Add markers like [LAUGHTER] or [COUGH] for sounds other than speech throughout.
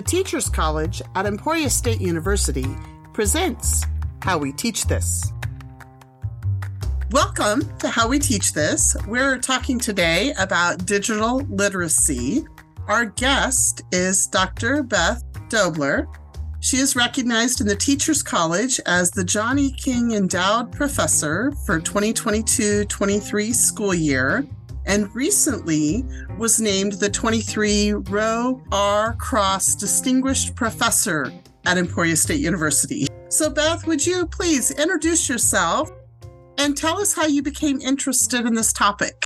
the Teachers College at Emporia State University presents How We Teach This. Welcome to How We Teach This. We're talking today about digital literacy. Our guest is Dr. Beth Dobler. She is recognized in the Teachers College as the John E. King Endowed Professor for 2022 23 school year and recently was named the 23 Roe R. Cross Distinguished Professor at Emporia State University. So, Beth, would you please introduce yourself and tell us how you became interested in this topic?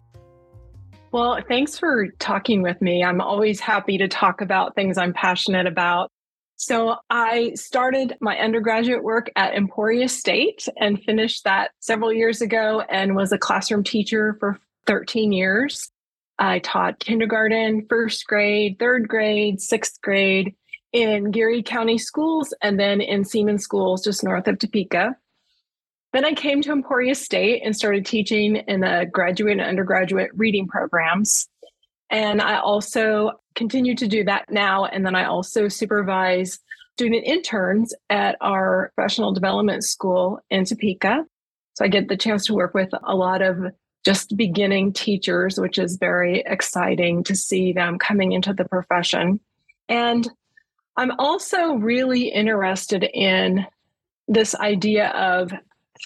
Well, thanks for talking with me. I'm always happy to talk about things I'm passionate about. So, I started my undergraduate work at Emporia State and finished that several years ago and was a classroom teacher for 13 years. I taught kindergarten, first grade, third grade, sixth grade in Geary County schools and then in Seaman schools just north of Topeka. Then I came to Emporia State and started teaching in the graduate and undergraduate reading programs. And I also continue to do that now. And then I also supervise student interns at our professional development school in Topeka. So I get the chance to work with a lot of just beginning teachers, which is very exciting to see them coming into the profession. And I'm also really interested in this idea of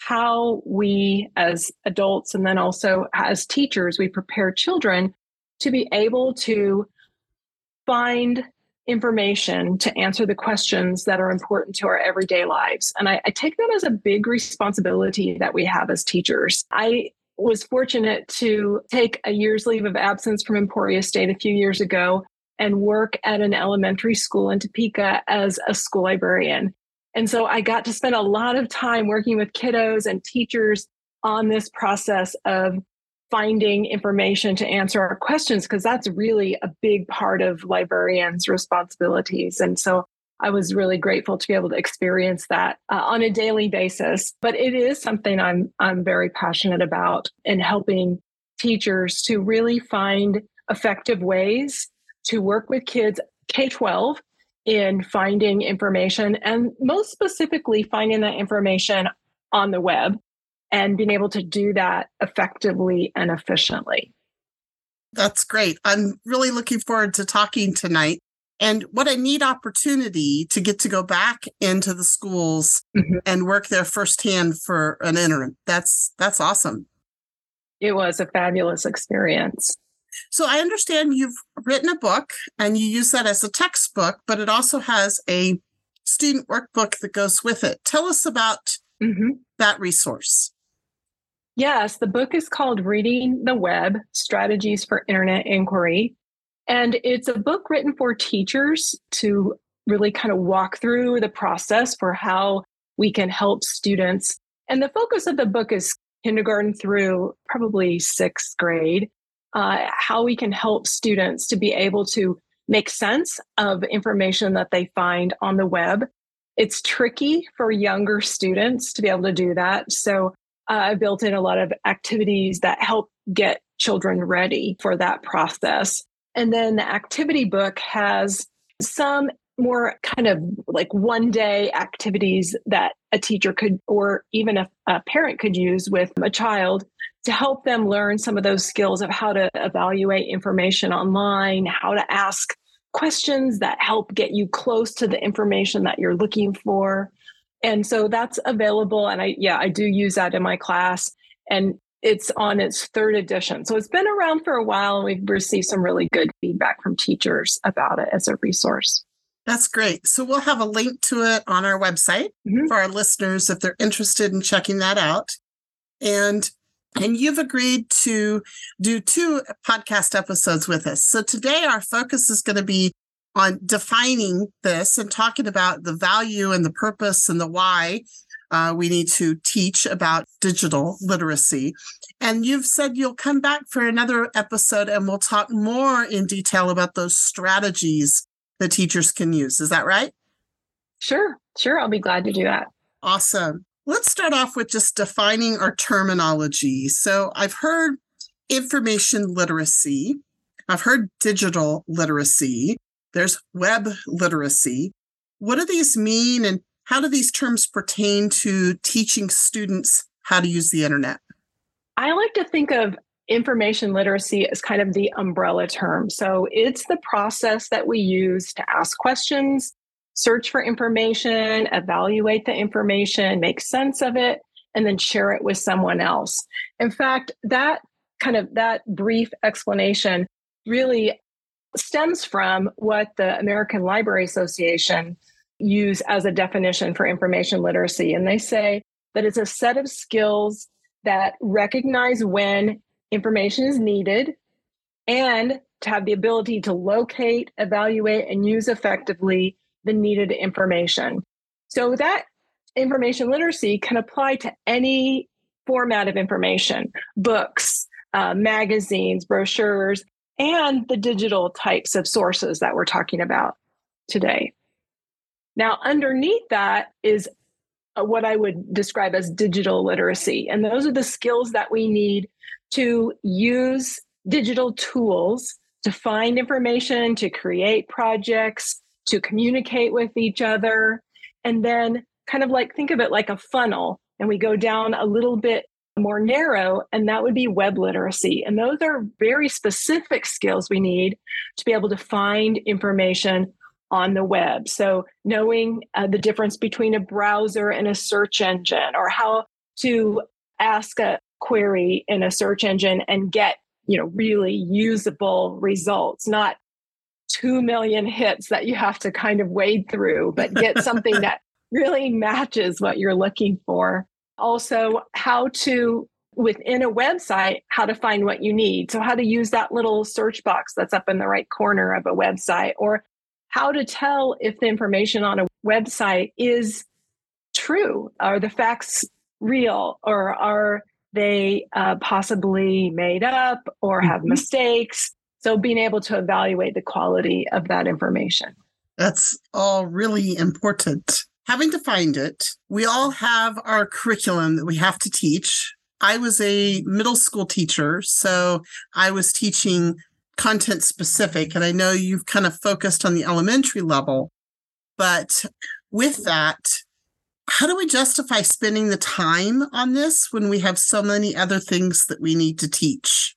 how we as adults and then also as teachers, we prepare children to be able to find information to answer the questions that are important to our everyday lives. And I, I, take that as a big responsibility that we have as teachers. I was fortunate to take a year's leave of absence from Emporia State a few years ago and work at an elementary school in Topeka as a school librarian. And so I got to spend a lot of time working with kiddos and teachers on this process of finding information to answer our questions, because that's really a big part of librarians' responsibilities. And so I was really grateful to be able to experience that uh, on a daily basis. But it is something I'm I'm very passionate about in helping teachers to really find effective ways to work with kids K 12 in finding information and most specifically finding that information on the web and being able to do that effectively and efficiently. That's great. I'm really looking forward to talking tonight and what a neat opportunity to get to go back into the schools mm-hmm. and work there firsthand for an interim. That's that's awesome. It was a fabulous experience. So I understand you've written a book and you use that as a textbook, but it also has a student workbook that goes with it. Tell us about mm-hmm. that resource. Yes, the book is called Reading the Web Strategies for Internet Inquiry. And it's a book written for teachers to really kind of walk through the process for how we can help students. And the focus of the book is kindergarten through probably sixth grade, uh, how we can help students to be able to make sense of information that they find on the web. It's tricky for younger students to be able to do that. So uh, I built in a lot of activities that help get children ready for that process. And then the activity book has some more kind of like one day activities that a teacher could, or even a, a, parent could use with a child to help them learn some of those skills of how to evaluate information online, how to ask questions that help get you close to the information that you're looking for. And so that's available. And I, yeah, I do use that in my class. And it's on its third edition. So it's been around for a while and we've received some really good feedback from teachers about it as a resource. That's great. So we'll have a link to it on our website mm-hmm. for our listeners if they're interested in checking that out. And and you've agreed to do two podcast episodes with us. So today our focus is going to be on defining this and talking about the value and the purpose and the why uh, we need to teach about digital literacy. And you've said you'll come back for another episode and we'll talk more in detail about those strategies that teachers can use. Is that right? Sure, sure. I'll be glad to do that. Awesome. Let's start off with just defining our terminology. So I've heard information literacy, I've heard digital literacy. there's web literacy. What do these mean and how do these terms pertain to teaching students how to use the internet? I like to think of information literacy as kind of the umbrella term. So it's the process that we use to ask questions, search for information, evaluate the information, make sense of it, and then share it with someone else. In fact, that kind of that brief explanation really stems from what the American Library Association use as a definition for information literacy. And they say that it's a set of skills that recognize when information is needed and to have the ability to locate, evaluate, and use effectively the needed information. So that information literacy can apply to any format of information books, uh, magazines, brochures, and the digital types of sources that we're talking about today. Now, underneath that is uh, what I would describe as digital literacy. And those are the skills that we need to use digital tools to find information, to create projects, to communicate with each other, and then kind of like think of it like a funnel. And we go down a little bit more narrow, and that would be web literacy. And those are very specific skills we need to be able to find information on the web. So, knowing uh, the difference between a browser and a search engine, or how to ask a query in a search engine and get you know really usable results not 2 million hits that you have to kind of wade through but get [LAUGHS] something that really matches what you're looking for also how to within a website how to find what you need so how to use that little search box that's up in the right corner of a website or how to tell if the information on a website is true are the facts real or are they uh, possibly made up or have mm-hmm. mistakes so being able to evaluate the quality of that information that's all really important having to find it. We all have our curriculum that we have to teach. I was a middle school teacher, so I was teaching content specific, and I know you've kind of focused on the elementary level. But with that, how do we justify spending the time on this when we have so many other things that we need to teach?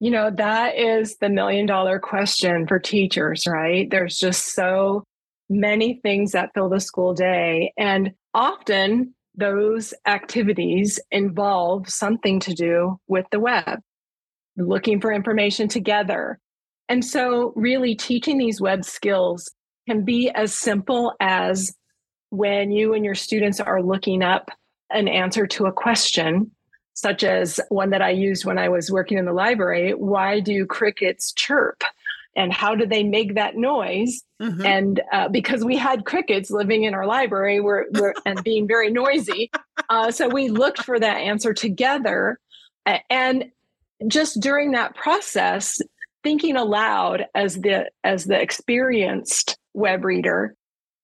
You know, that is the million dollar question for teachers, right? There's just so many things that fill the school day. And often those activities involve something to do with the web, looking for information together. And so, really, teaching these web skills can be as simple as when you and your students are looking up an answer to a question, such as one that I used when I was working in the library why do crickets chirp? and how do they make that noise mm-hmm. and uh, because we had crickets living in our library we're, we're and being very noisy uh, so we looked for that answer together and just during that process thinking aloud as the as the experienced web reader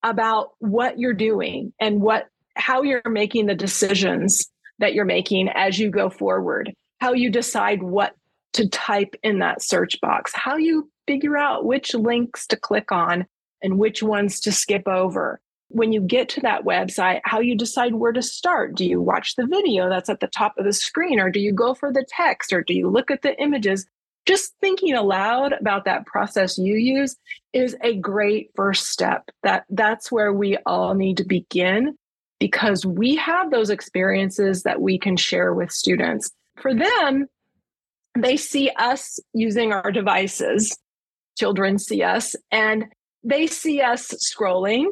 about what you're doing and what how you're making the decisions that you're making as you go forward how you decide what to type in that search box how you figure out which links to click on and which ones to skip over. When you get to that website, how you decide where to start. Do you watch the video that's at the top of the screen, or do you go for the text, or do you look at the images? Just thinking aloud about that process you use is a great first step. That that's where we all need to begin because we have those experiences that we can share with students. For them, they see us using our devices children see us and they see us scrolling,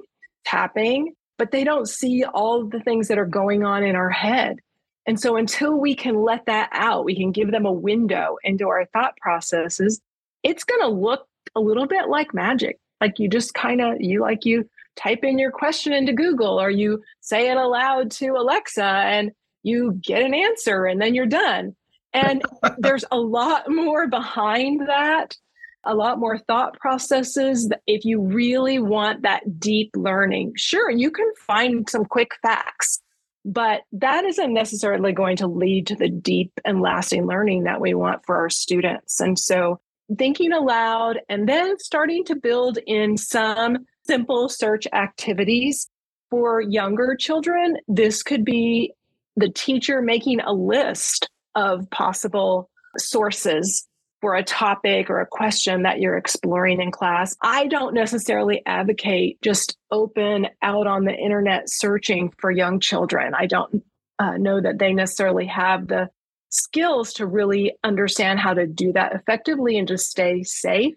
tapping, but they don't see all the things that are going on in our head. And so until we can let that out, we can give them a window into our thought processes, it's going to look a little bit like magic. Like you just kind of, you like you type in your question into Google or you say it aloud to Alexa and you get an answer and then you're done. And [LAUGHS] there's a lot more behind that a lot more thought processes if you really want that deep learning. Sure, you can find some quick facts, but that isn't necessarily going to lead to the deep and lasting learning that we want for our students. And so thinking aloud and then starting to build in some simple search activities for younger children. This could be the teacher making a list of possible sources for a topic or a question that you're exploring in class. I don't necessarily advocate just open out on the internet searching for young children. I don't uh, know that they necessarily have the skills to really understand how to do that effectively and to stay safe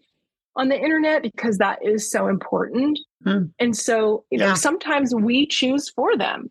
on the internet because that is so important. Hmm. And so, you know, yeah. sometimes we choose for them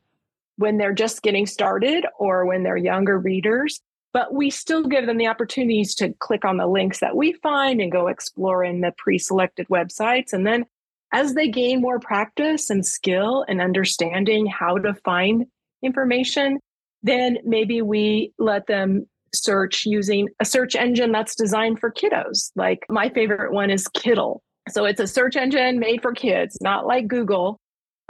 when they're just getting started or when they're younger readers but we still give them the opportunities to click on the links that we find and go explore in the pre-selected websites. And then as they gain more practice and skill and understanding how to find information then maybe we let them search using a search engine that's designed for kiddos. Like my favorite one is kiddle so it's a search engine made for kids not like google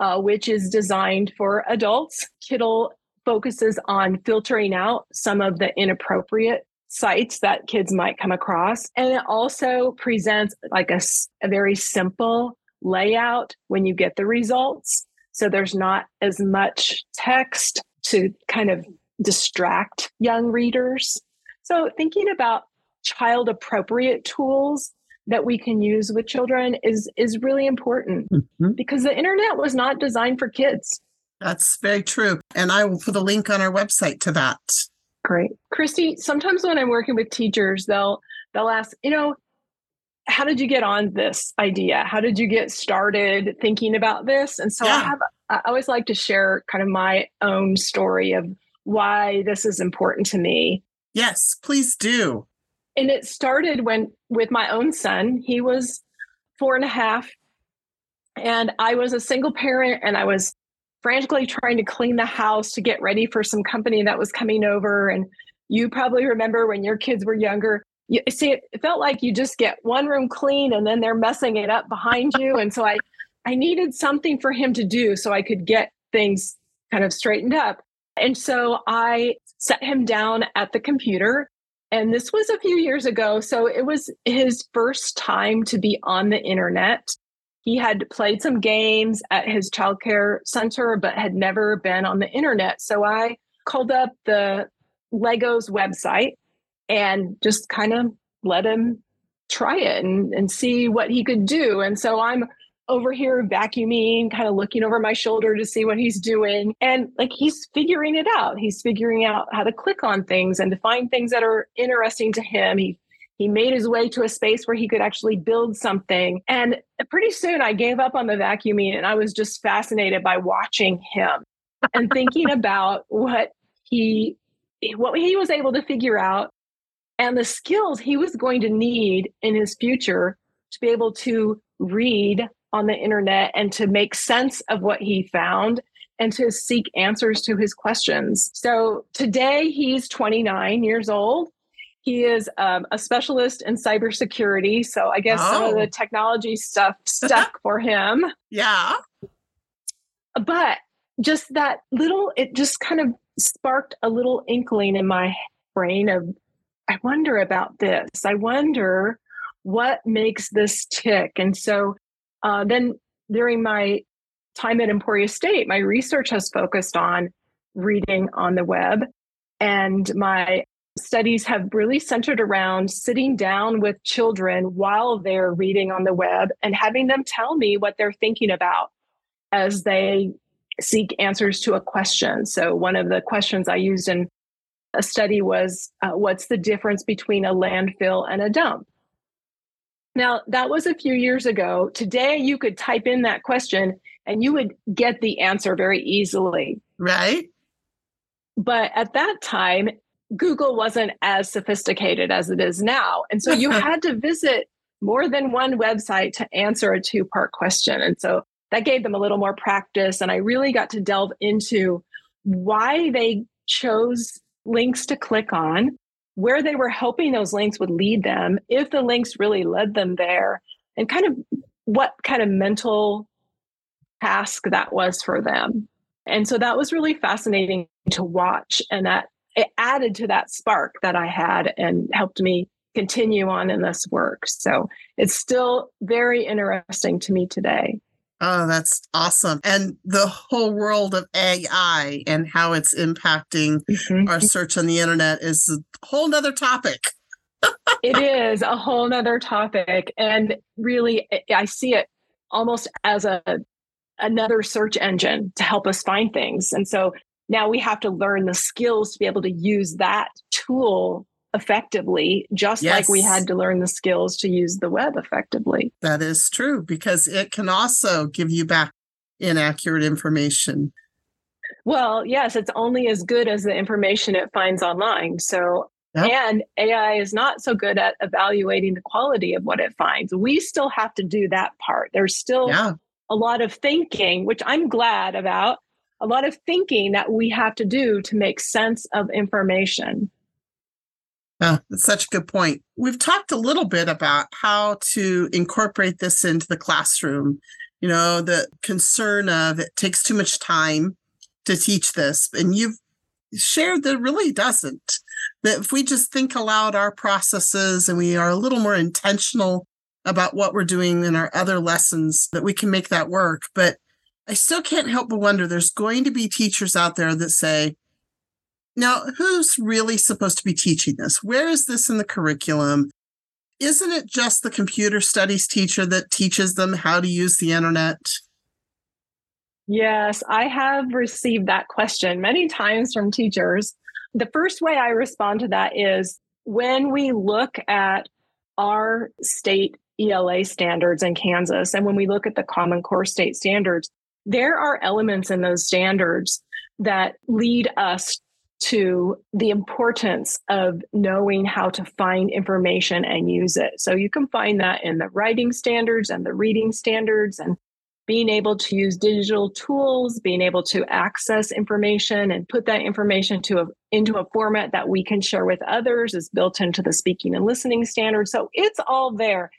uh, which is designed for adults. Kiddle focuses on filtering out some of the inappropriate sites that kids might come across. And it also presents like a, a very simple layout when you get the results. So there's not as much text to kind of distract young readers. So thinking about child appropriate tools that we can use with children is is really important mm-hmm. because the internet was not designed for kids. That's very true. And I will put a link on our website to that. Great. Christy, sometimes when I'm working with teachers, they'll they'll ask, you know, how did you get on this idea? How did you get started thinking about this? And so yeah. I have I always like to share kind of my own story of why this is important to me. Yes, please do. And it started when with my own son. He was four and a half. And I was a single parent and I was frantically trying to clean the house to get ready for some company that was coming over. And you probably remember when your kids were younger. You see, it felt like you just get one room clean and then they're messing it up behind you. And so I, I needed something for him to do so I could get things kind of straightened up. And so I set him down at the computer. And this was a few years ago. So it was his first time to be on the internet he had played some games at his childcare center, but had never been on the internet. So I called up the Legos website and just kind of let him try it and, and see what he could do. And so I'm over here vacuuming, kind of looking over my shoulder to see what he's doing. And like he's figuring it out. He's figuring out how to click on things and to find things that are interesting to him. He he made his way to a space where he could actually build something. And pretty soon I gave up on the vacuuming and I was just fascinated by watching him and [LAUGHS] thinking about what he what he was able to figure out and the skills he was going to need in his future to be able to read on the internet and to make sense of what he found and to seek answers to his questions. So today he's 29 years old he is um, a specialist in cybersecurity. So I guess oh. some of the oh. technology stuff [LAUGHS] stuck for him. Yeah. But just that little, it just kind of sparked a little inkling in my brain of, I wonder about this. I wonder what makes this tick. And so uh, then during my time at Emporia State, my research has focused on reading on the web. And my studies have really centered around sitting down with children while they're reading on the web and having them tell me what they're thinking about as they seek answers to a question. So, one of the questions I used in a study was uh, what's the difference between a landfill and a dump? Now, that was a few years ago. Today, you could type in that question and you would get the answer very easily. Right. But at that time, Google wasn't as sophisticated as it is now. And so you [LAUGHS] had to visit more than one website to answer a two part question. And so that gave them a little more practice. And I really got to delve into why they chose links to click on, where they were hoping those links would lead them, if the links really led them there, and kind of what kind of mental task that was for them. And so that was really fascinating to watch. And that it added to that spark that I had and helped me continue on in this work. So it's still very interesting to me today. Oh, that's awesome. And the whole world of AI and how it's impacting mm-hmm. our search on the internet is a whole nother topic. it [LAUGHS] is a whole nother topic. And really, I see it almost as a another search engine to help us find things. And so now we have to learn the skills to be able to use that tool effectively, just yes. like we had to learn the skills to use the web effectively. That is true because it can also give you back inaccurate information. Well, yes, it's only as good as the information it finds online. So, yep. and AI is not so good at evaluating the quality of what it finds. We still have to do that part. There's still yeah. a lot of thinking, which I'm glad about, a lot of thinking that we have to do to make sense of information. Oh, that's such a good point. We've talked a little bit about how to incorporate this into the classroom. You know, the concern of it takes too much time to teach this. And you've shared that really doesn't. That if we just think aloud our processes and we are a little more intentional about what we're doing in our other lessons, that we can make that work. But I still can't help but wonder there's going to be teachers out there that say, now, who's really supposed to be teaching this? Where is this in the curriculum? Isn't it just the computer studies teacher that teaches them how to use the internet? Yes, I have received that question many times from teachers. The first way I respond to that is when we look at our state ELA standards in Kansas, and when we look at the Common Core state standards, there are elements in those standards that lead us to the importance of knowing how to find information and use it. So you can find that in the writing standards and the reading standards and being able to use digital tools, being able to access information and put that information to a, into a format that we can share with others is built into the speaking and listening standards. So it's all there.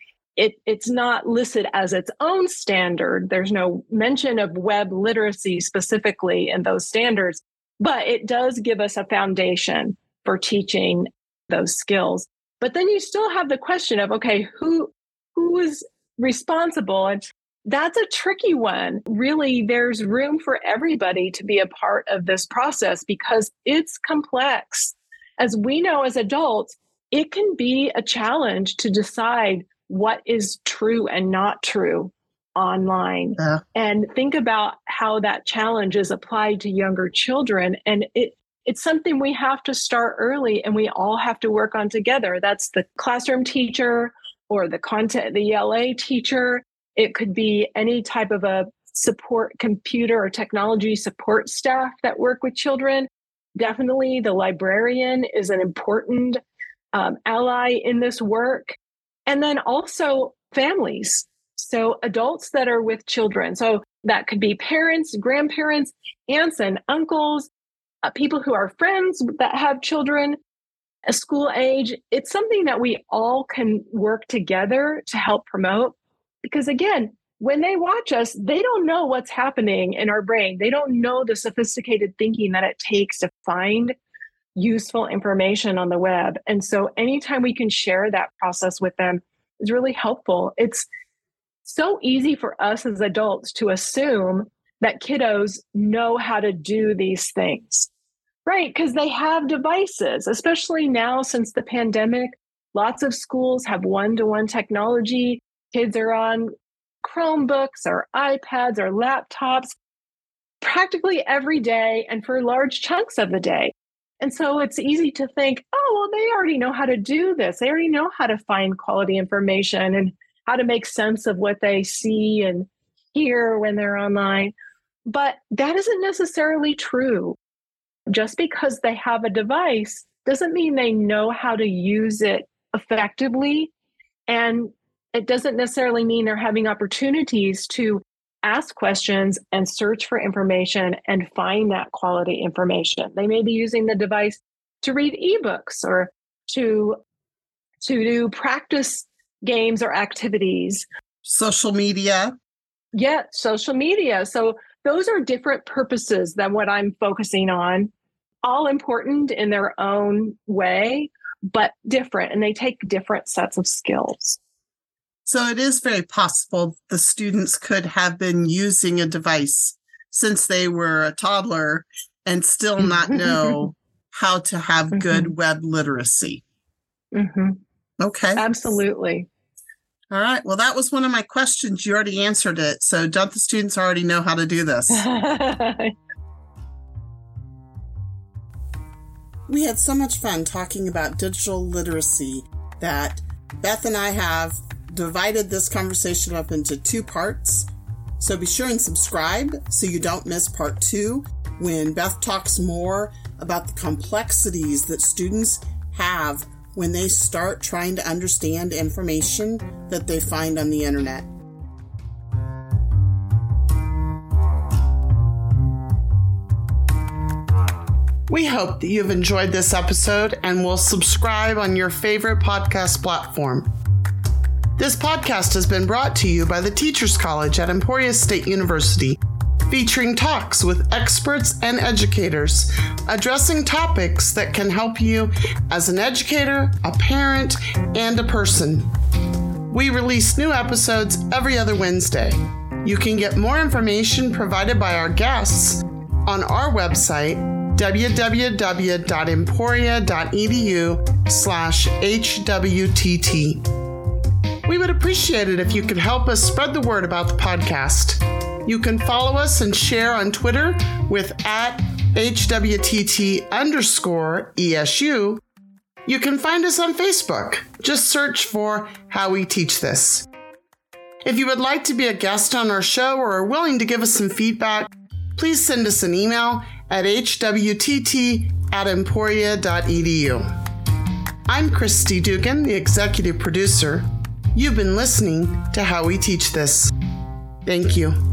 It, it's not listed as its own standard. There's no mention of web literacy specifically in those standards, but it does give us a foundation for teaching those skills. But then you still have the question of okay, who who is responsible? And that's a tricky one. Really, there's room for everybody to be a part of this process because it's complex. As we know as adults, it can be a challenge to decide what is true and not true online. Yeah. and think about how that challenge is applied to younger children. And it it's something we have to start early and we all have to work on together. That's the classroom teacher or the content the ELA teacher. It could be any type of a support computer or technology support staff that work with children. Definitely the librarian is an important um, ally in this work and then also families so, adults that are with children. So, that could be parents, grandparents, aunts, and uncles, uh, people who are friends that have children, a school age. It's something that we all can work together to help promote. Because again, when they watch us, they don't know what's happening in our brain. They don't know the sophisticated thinking that it takes to find useful information on the web. And so anytime we can share that process with them is really helpful. It's so easy for us as adults to assume that kiddos know how to do these things, right? Because they have devices, especially now since the pandemic. Lots of schools have one to one technology. Kids are on Chromebooks or iPads or laptops practically every day and for large chunks of the day. And so it's easy to think, oh, well, they already know how to do this. They already know how to find quality information and how to make sense of what they see and hear when they're online. But that isn't necessarily true. Just because they have a device doesn't mean they know how to use it effectively. And it doesn't necessarily mean they're having opportunities to ask questions and search for information and find that quality information. They may be using the device to read ebooks or to to do practice games or activities. Social media. Yeah, social media. So those are different purposes than what I'm focusing on, all important in their own way. but different and they take different sets of skills. So it is very possible the students could have been using a device since they were a toddler and still not know [LAUGHS] how to have good mm-hmm. web literacy. Mm-hmm. Okay. Absolutely. All right. Well, that was one of my questions. You already answered it. So, don't the students already know how to do this? [LAUGHS] we had so much fun talking about digital literacy that Beth and I have divided this conversation up into two parts. So be sure and subscribe so you don't miss part two when Beth talks more about the complexities that students have when they start trying to understand information that they find on the internet. We hope that you've enjoyed this episode and will subscribe on your favorite podcast platform. This podcast has been brought to you by the Teachers College at Emporia State University, featuring talks with experts and educators addressing topics that can help you as an educator, a parent, and a person. We release new episodes every other Wednesday. You can get more information provided by our guests on our website www.emporia.edu slash HWTT. Would appreciate it if you could help us spread the word about the podcast. You can follow us and share on Twitter with at HWTT underscore ESU. You can find us on Facebook. Just search for How We Teach This. If you would like to be a guest on our show or are willing to give us some feedback, please send us an email at hwtt at emporia.edu. I'm Christy Dugan, the executive producer. You've been listening to How We Teach This. Thank you.